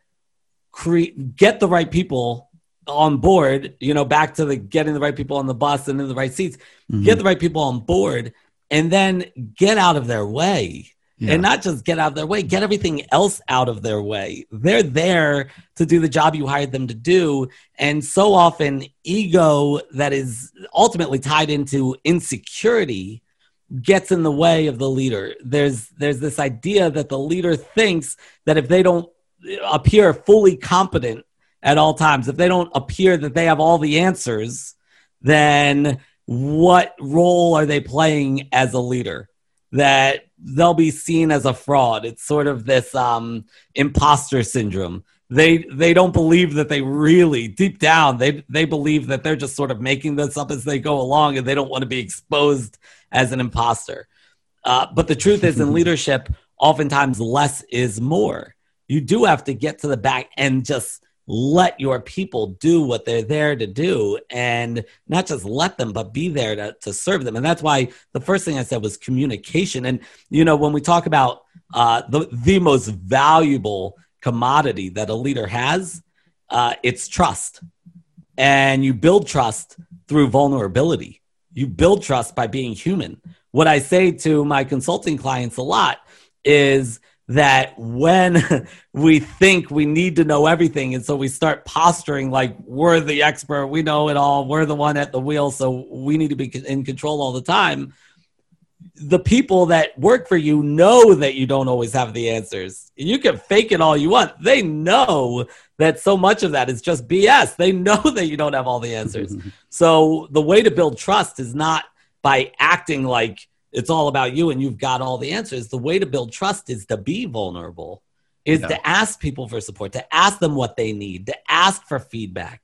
create get the right people on board. You know, back to the getting the right people on the bus and in the right seats. Mm-hmm. Get the right people on board, and then get out of their way. Yeah. And not just get out of their way, get everything else out of their way. They're there to do the job you hired them to do. And so often, ego that is ultimately tied into insecurity gets in the way of the leader. There's there's this idea that the leader thinks that if they don't appear fully competent at all times, if they don't appear that they have all the answers, then what role are they playing as a leader? That they'll be seen as a fraud. It's sort of this um, imposter syndrome. They they don't believe that they really deep down they they believe that they're just sort of making this up as they go along, and they don't want to be exposed as an imposter. Uh, but the truth is, in <laughs> leadership, oftentimes less is more. You do have to get to the back and just let your people do what they're there to do and not just let them but be there to, to serve them. And that's why the first thing i said was communication. And you know when we talk about uh, the, the most valuable commodity that a leader has uh, it's trust. And you build trust through vulnerability. You build trust by being human. What I say to my consulting clients a lot is that when <laughs> we think we need to know everything, and so we start posturing like we're the expert, we know it all, we're the one at the wheel, so we need to be in control all the time. The people that work for you know that you don't always have the answers. You can fake it all you want. They know that so much of that is just BS. They <laughs> know that you don't have all the answers. <laughs> so the way to build trust is not by acting like it's all about you and you've got all the answers. The way to build trust is to be vulnerable, is yeah. to ask people for support, to ask them what they need, to ask for feedback.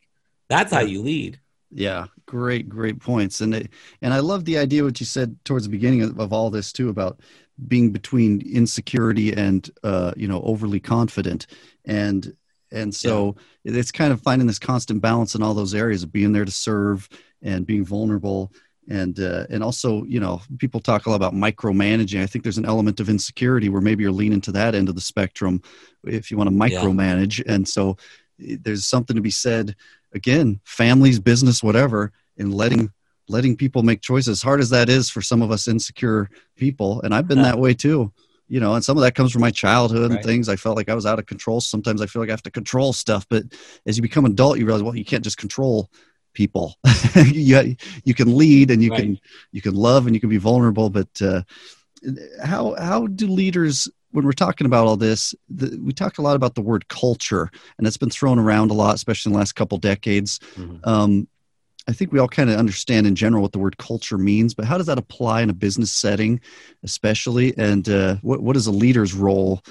That's how you lead. Yeah, great, great points, and it, and I love the idea what you said towards the beginning of, of all this too about being between insecurity and uh, you know overly confident, and and so yeah. it's kind of finding this constant balance in all those areas of being there to serve and being vulnerable and uh, and also you know people talk a lot about micromanaging i think there's an element of insecurity where maybe you're leaning to that end of the spectrum if you want to micromanage yeah. and so eh, there's something to be said again families business whatever in letting letting people make choices hard as that is for some of us insecure people and i've been that way too you know, and some of that comes from my childhood right. and things. I felt like I was out of control. Sometimes I feel like I have to control stuff, but as you become adult, you realize, well, you can't just control people. <laughs> you, you can lead and you right. can, you can love and you can be vulnerable, but, uh, how, how do leaders, when we're talking about all this, the, we talk a lot about the word culture and it's been thrown around a lot, especially in the last couple decades. Mm-hmm. Um, I think we all kind of understand in general what the word culture means, but how does that apply in a business setting, especially? And uh, what what is a leader's role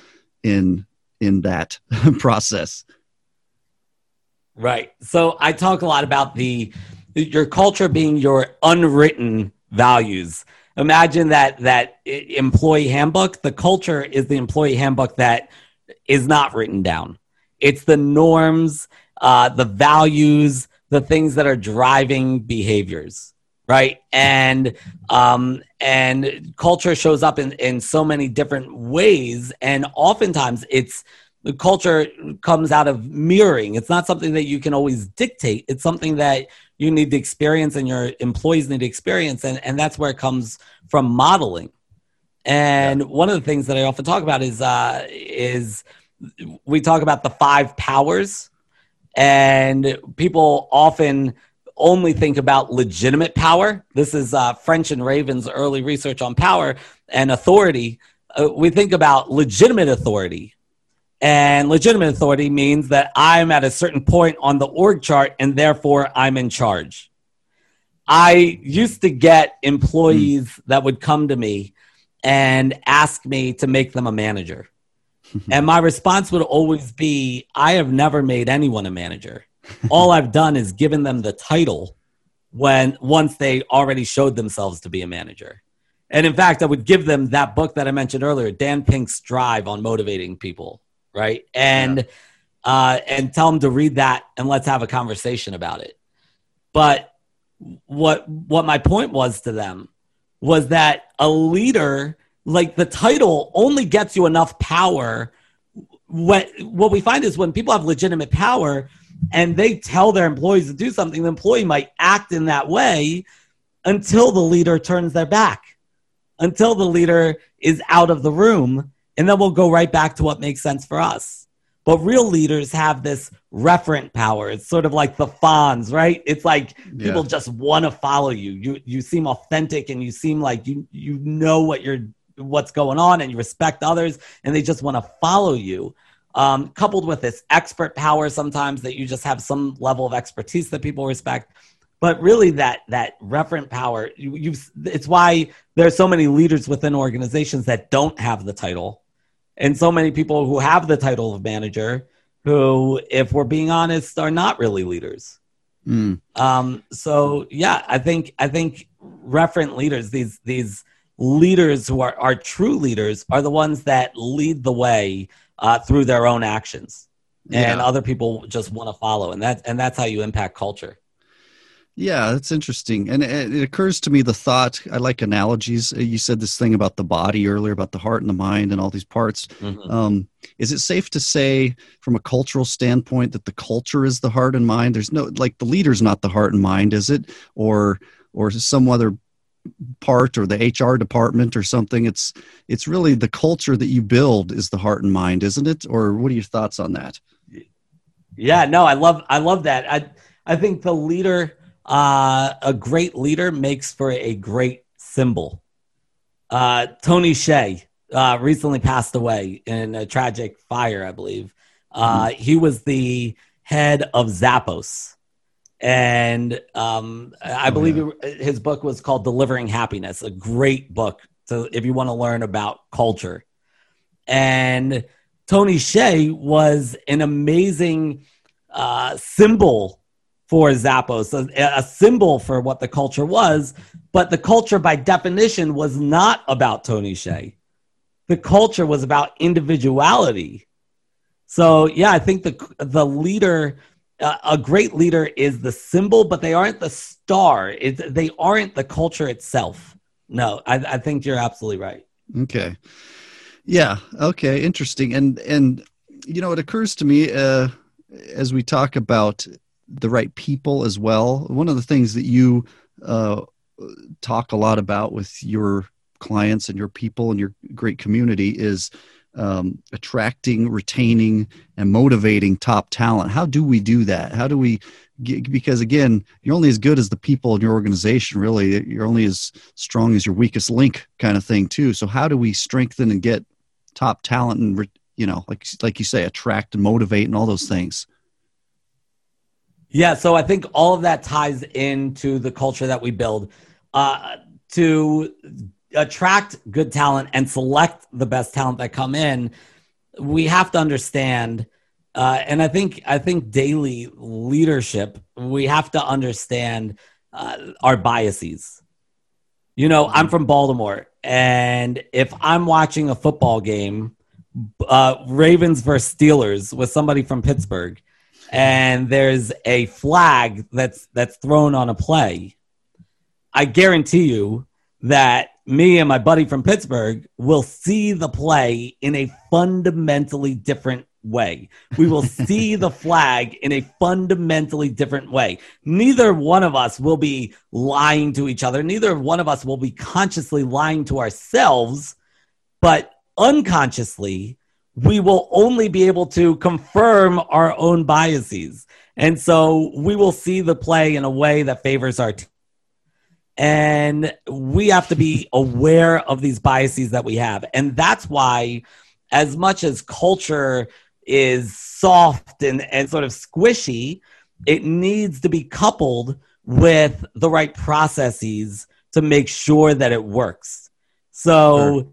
in in that <laughs> process? Right. So I talk a lot about the your culture being your unwritten values. Imagine that that employee handbook. The culture is the employee handbook that is not written down. It's the norms, uh, the values the things that are driving behaviors right and um and culture shows up in in so many different ways and oftentimes it's the culture comes out of mirroring it's not something that you can always dictate it's something that you need to experience and your employees need to experience and and that's where it comes from modeling and yeah. one of the things that i often talk about is uh is we talk about the five powers and people often only think about legitimate power. This is uh, French and Raven's early research on power and authority. Uh, we think about legitimate authority. And legitimate authority means that I'm at a certain point on the org chart and therefore I'm in charge. I used to get employees mm. that would come to me and ask me to make them a manager. <laughs> and my response would always be I have never made anyone a manager. All I've done is given them the title when once they already showed themselves to be a manager. And in fact, I would give them that book that I mentioned earlier, Dan Pink's Drive on Motivating People, right? And yeah. uh, and tell them to read that and let's have a conversation about it. But what what my point was to them was that a leader like the title only gets you enough power what what we find is when people have legitimate power and they tell their employees to do something the employee might act in that way until the leader turns their back until the leader is out of the room and then we'll go right back to what makes sense for us but real leaders have this referent power. It's sort of like the Fonz, right? It's like yeah. people just want to follow you. You you seem authentic and you seem like you you know what you're what's going on and you respect others and they just want to follow you. Um, coupled with this expert power sometimes that you just have some level of expertise that people respect but really that that referent power you, it's why there are so many leaders within organizations that don't have the title and so many people who have the title of manager who if we're being honest are not really leaders mm. um, so yeah i think i think referent leaders these these leaders who are, are true leaders are the ones that lead the way uh, through their own actions and yeah. other people just want to follow and that and that's how you impact culture yeah, that's interesting. And it, occurs to me the thought I like analogies. Uh, you said this thing about the body earlier, about the heart and the mind and all these parts. Mm-hmm. Um, is it safe to say, from a cultural standpoint, that the culture is the heart and mind? There's no, like, the leader's not the heart and mind, is it? Or, or some other part or the HR department or something. It's it's really the culture that you build is the heart and mind, isn't it? Or what are your thoughts on that? Yeah, no, I love I love that. I I think the leader uh, a great leader makes for a great symbol. Uh, Tony Hsieh uh, recently passed away in a tragic fire, I believe. Uh, mm-hmm. He was the head of Zappos. And um, I oh, believe yeah. his book was called Delivering Happiness, a great book to, if you want to learn about culture. And Tony Hsieh was an amazing uh, symbol for Zappos, a, a, symbol for what the culture was. But the culture, by definition, was not about Tony Hsieh. The culture was about individuality. So, yeah, I think the the leader, uh, a great leader, is the symbol, but they aren't the star. It's, they aren't the culture itself. No, I, I think you're absolutely right. Okay. Yeah. Okay. Interesting. And and you know, it occurs to me uh, as we talk about the right people as well. One of the things that you uh, talk a lot about with your clients and your people and your great community is um, attracting, retaining, and motivating top talent. How do we do that? How do we get, because again, you're only as good as the people in your organization, really. You're only as strong as your weakest link kind of thing, too. So, how do we strengthen and get top talent and, you know, like, like you say, attract and motivate and all those things? Yeah, so I think all of that ties into the culture that we build. Uh, to attract good talent and select the best talent that come in, we have to understand. Uh, and I think I think daily leadership, we have to understand uh, our biases. You know, I'm from Baltimore, and if I'm watching a football game, uh, Ravens versus Steelers with somebody from Pittsburgh, and there's a flag that's that's thrown on a play, I guarantee you that me and my buddy from Pittsburgh will see the play in a fundamentally different way. We will see the flag in a fundamentally different way. Neither one of us will be lying to each other. Neither one of us will be consciously lying to ourselves, but unconsciously, we will only be able to confirm our own biases. And so we will see the play in a way that favors our team. And we have to be aware of these biases that we have. And that's why, as much as culture is soft and, and sort of squishy, it needs to be coupled with the right processes to make sure that it works. So, sure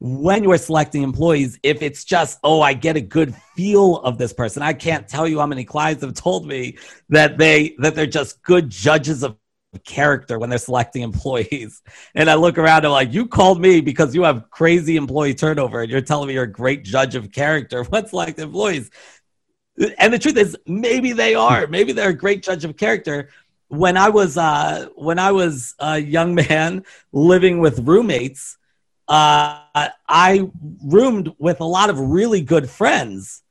when you're selecting employees, if it's just, oh, I get a good feel of this person, I can't tell you how many clients have told me that they that they're just good judges of character when they're selecting employees. <laughs> And I look around and I'm like, you called me because you have crazy employee turnover and you're telling me you're a great judge of character <laughs> when selecting employees. And the truth is, maybe they are. Maybe they're a great judge of character. When I was uh, when I was a young man living with roommates, uh, I roomed with a lot of really good friends,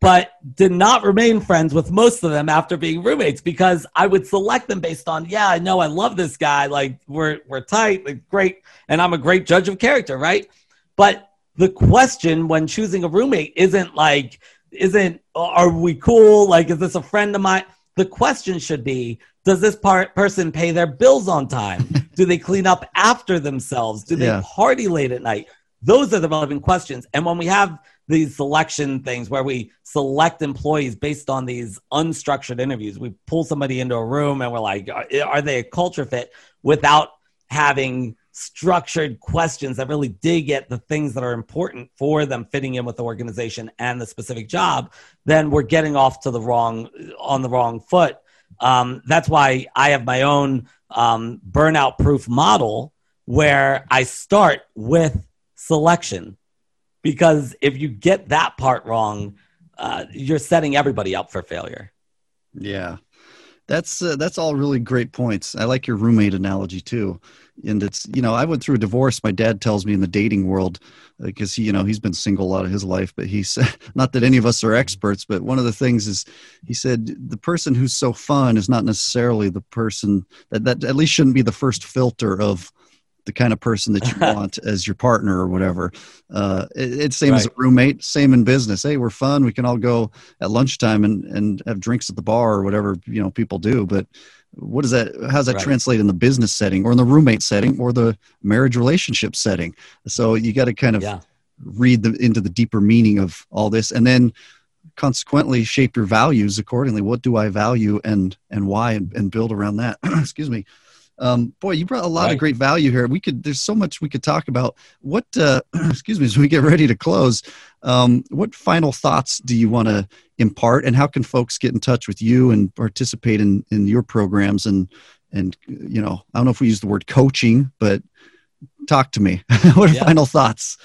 but did not remain friends with most of them after being roommates because I would select them based on, yeah, I know I love this guy, like we're we're tight, like great, and I'm a great judge of character, right? But the question when choosing a roommate isn't like, isn't are we cool? Like, is this a friend of mine? The question should be, does this part person pay their bills on time? Do they clean up after themselves? Do they yeah. party late at night? Those are the relevant questions. And when we have these selection things where we select employees based on these unstructured interviews, we pull somebody into a room and we're like, are, are they a culture fit without having structured questions that really dig at the things that are important for them fitting in with the organization and the specific job, then we're getting off to the wrong on the wrong foot um, that's why I have my own um, burnout proof model where I start with selection. Because if you get that part wrong, uh, you're setting everybody up for failure. Yeah. That's uh, that's all really great points. I like your roommate analogy too and it's you know i went through a divorce my dad tells me in the dating world because uh, he you know he's been single a lot of his life but he said <laughs> not that any of us are experts but one of the things is he said the person who's so fun is not necessarily the person that that at least shouldn't be the first filter of the kind of person that you <laughs> want as your partner or whatever. Uh, it, it's same right. as a roommate, same in business. Hey, we're fun. We can all go at lunchtime and, and have drinks at the bar or whatever, you know, people do. But what does that how does that right. translate in the business setting or in the roommate setting or the marriage relationship setting so you got to kind of yeah. read the, into the deeper meaning of all this and then consequently shape your values accordingly what do i value and and why and, and build around that <clears throat> excuse me um, boy, you brought a lot right. of great value here. We could, there's so much we could talk about. What, uh, <clears throat> excuse me, as we get ready to close, um, what final thoughts do you want to impart, and how can folks get in touch with you and participate in in your programs? And and you know, I don't know if we use the word coaching, but talk to me. <laughs> what are yeah. final thoughts?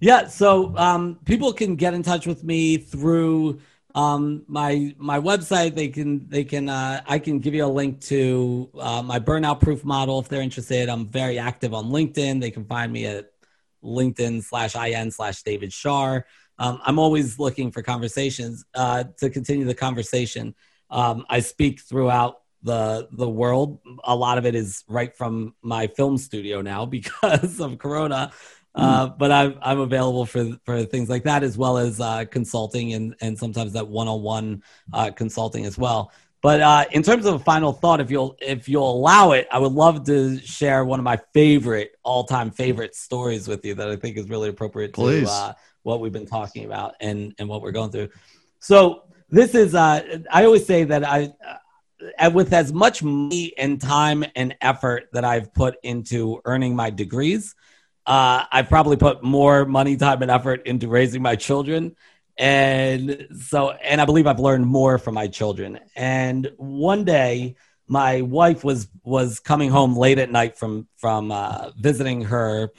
Yeah, so um, people can get in touch with me through um, my my website they can they can uh, i can give you a link to uh, my burnout proof model if they're interested. I'm very active on linkedin. They can find me at linkedin slash in slash david shar. Um, i'm always looking for conversations uh, to continue the conversation. Um, i speak throughout the the world. A lot of it is right from my film studio now <laughs> because of corona uh, but I'm I'm available for for things like that as well as uh, consulting and and sometimes that one on one consulting as well. But uh, in terms of a final thought, if you'll if you'll allow it, I would love to share one of my favorite all time favorite stories with you that I think is really appropriate Please. to uh, what we've been talking about and and what we're going through. So this is uh, I always say that I. Uh, with as much money and time and effort that I've put into earning my degrees, uh, I've probably put more money, time, and effort into raising my children. And so, and I believe I've learned more from my children. And one day, my wife was was coming home late at night from from uh, visiting her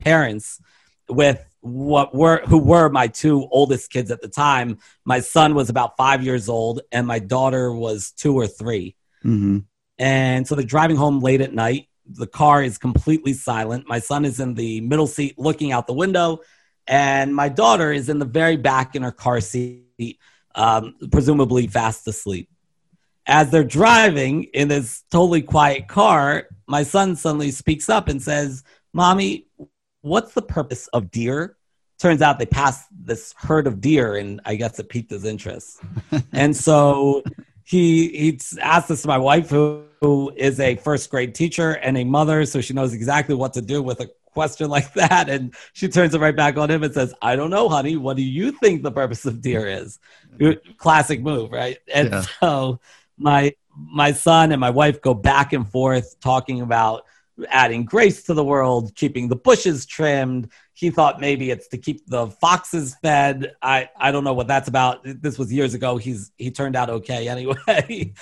parents with what were who were my two oldest kids at the time. My son was about five years old, and my daughter was two or 3 mm-hmm. And so they're driving home late at night, the car is completely silent. My son is in the middle seat looking out the window, and my daughter is in the very back in her car seat, um, presumably fast asleep. As they're driving in this totally quiet car, my son suddenly speaks up and says, Mommy, what's the purpose of deer turns out they passed this herd of deer, and I guess it piqued his interest. <laughs> and so he he asked this to my wife, who, who is a first grade teacher and a mother, so she knows exactly what to do with a question like <laughs> that. And she turns it right back on him and says, I don't know, honey. What do you think the purpose of deer is? Mm-hmm. Classic move, right? And yeah. so my my son and my wife go back and forth talking about adding grace to the world, keeping the bushes trimmed. He thought maybe it's to keep the foxes fed. I, I don't know what that's about. This was years ago. He's he turned out okay <laughs> anyway.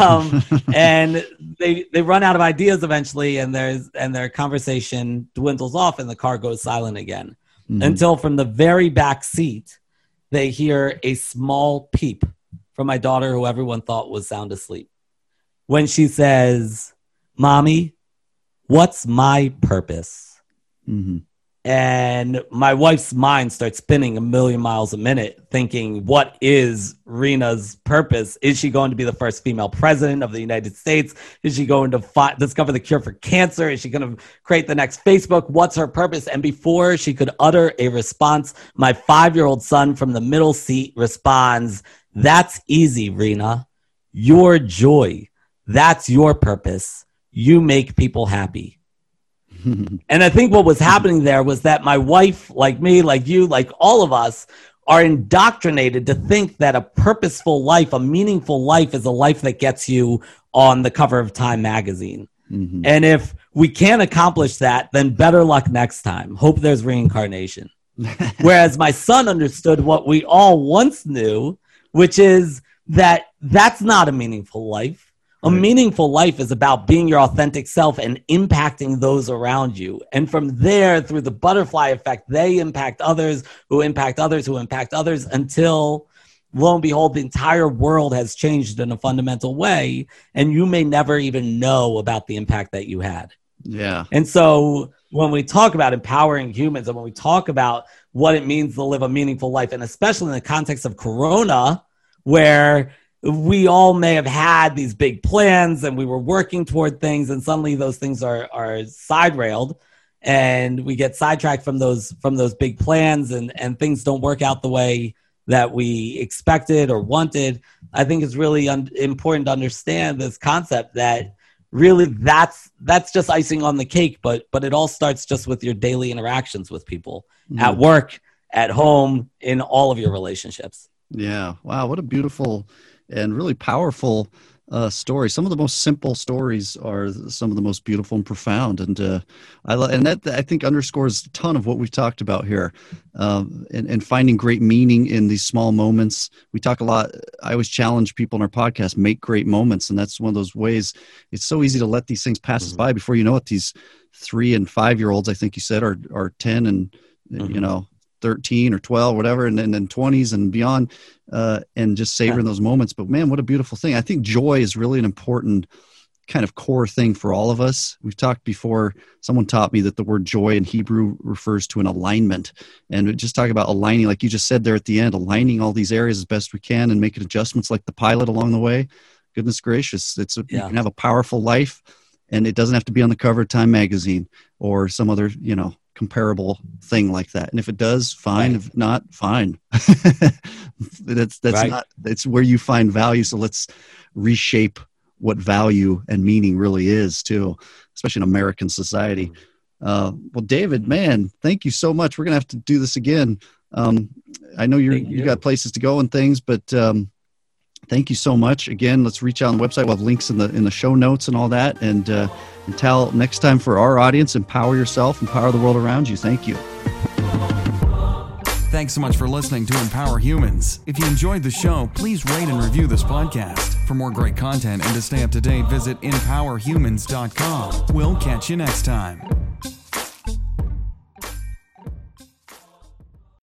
um, and they they run out of ideas eventually, and there's and their conversation dwindles off, and the car goes silent again. Mm-hmm. Until from the very back seat, they hear a small peep from my daughter, who everyone thought was sound asleep, when she says, "Mommy." What's my purpose? Mm-hmm. And my wife's mind starts spinning a million miles a minute, thinking, what is Rena's purpose? Is she going to be the first female president of the United States? Is she going to fi- discover the cure for cancer? Is she going to create the next Facebook? What's her purpose? And before she could utter a response, my five year old son from the middle seat responds, That's easy, Rena. Your joy. That's your purpose you make people happy. <laughs> and I think what was happening there was that my wife, like me, like you, like all of us, are indoctrinated to think that a purposeful life, a meaningful life, is a life that gets you on the cover of Time magazine. Mm-hmm. And if we can't accomplish that, then better luck next time. Hope there's reincarnation. <laughs> Whereas my son understood what we all once knew, which is that that's not a meaningful life. A right. meaningful life is about being your authentic self and impacting those around you. And from there, through the butterfly effect, they impact others who impact others who impact others until lo and behold, the entire world has changed in a fundamental way. And you may never even know about the impact that you had. Yeah. And so when we talk about empowering humans and when we talk about what it means to live a meaningful life, and especially in the context of Corona, where we all may have had these big plans and we were working toward things and suddenly those things are are side railed and we get sidetracked from those from those big plans and and things don't work out the way that we expected or wanted i think it's really un- important to understand this concept that really that's that's just icing on the cake but but it all starts just with your daily interactions with people mm-hmm. at work at home in all of your relationships. Yeah. Wow. What a beautiful and really powerful uh, stories. Some of the most simple stories are some of the most beautiful and profound, and uh, I and that I think underscores a ton of what we've talked about here, um, and, and finding great meaning in these small moments. We talk a lot. I always challenge people in our podcast: make great moments, and that's one of those ways. It's so easy to let these things pass mm-hmm. us by before you know it. These three and five year olds, I think you said, are are ten and mm-hmm. you know 13 or 12 whatever and then 20s and beyond uh, and just savoring yeah. those moments. But man what a beautiful thing. I think joy is really an important kind of core thing for all of us. We've talked before someone taught me that the word joy in hebrew refers to an alignment. And just talk about aligning like you just said there at the end aligning all these areas as best we can and making adjustments like the pilot along the way. Goodness gracious it's a, yeah. you can have a powerful life and it doesn't have to be on the cover of time magazine or some other you know comparable thing like that. And if it does, fine. Right. If not, fine. <laughs> that's that's right. not it's where you find value. So let's reshape what value and meaning really is too, especially in American society. Uh, well, David, man, thank you so much. We're gonna have to do this again. Um, I know you're you. you got places to go and things, but um, thank you so much again. Let's reach out on the website. We'll have links in the in the show notes and all that. And uh, until next time, for our audience, empower yourself, empower the world around you. Thank you. Thanks so much for listening to Empower Humans. If you enjoyed the show, please rate and review this podcast. For more great content and to stay up to date, visit empowerhumans.com. We'll catch you next time.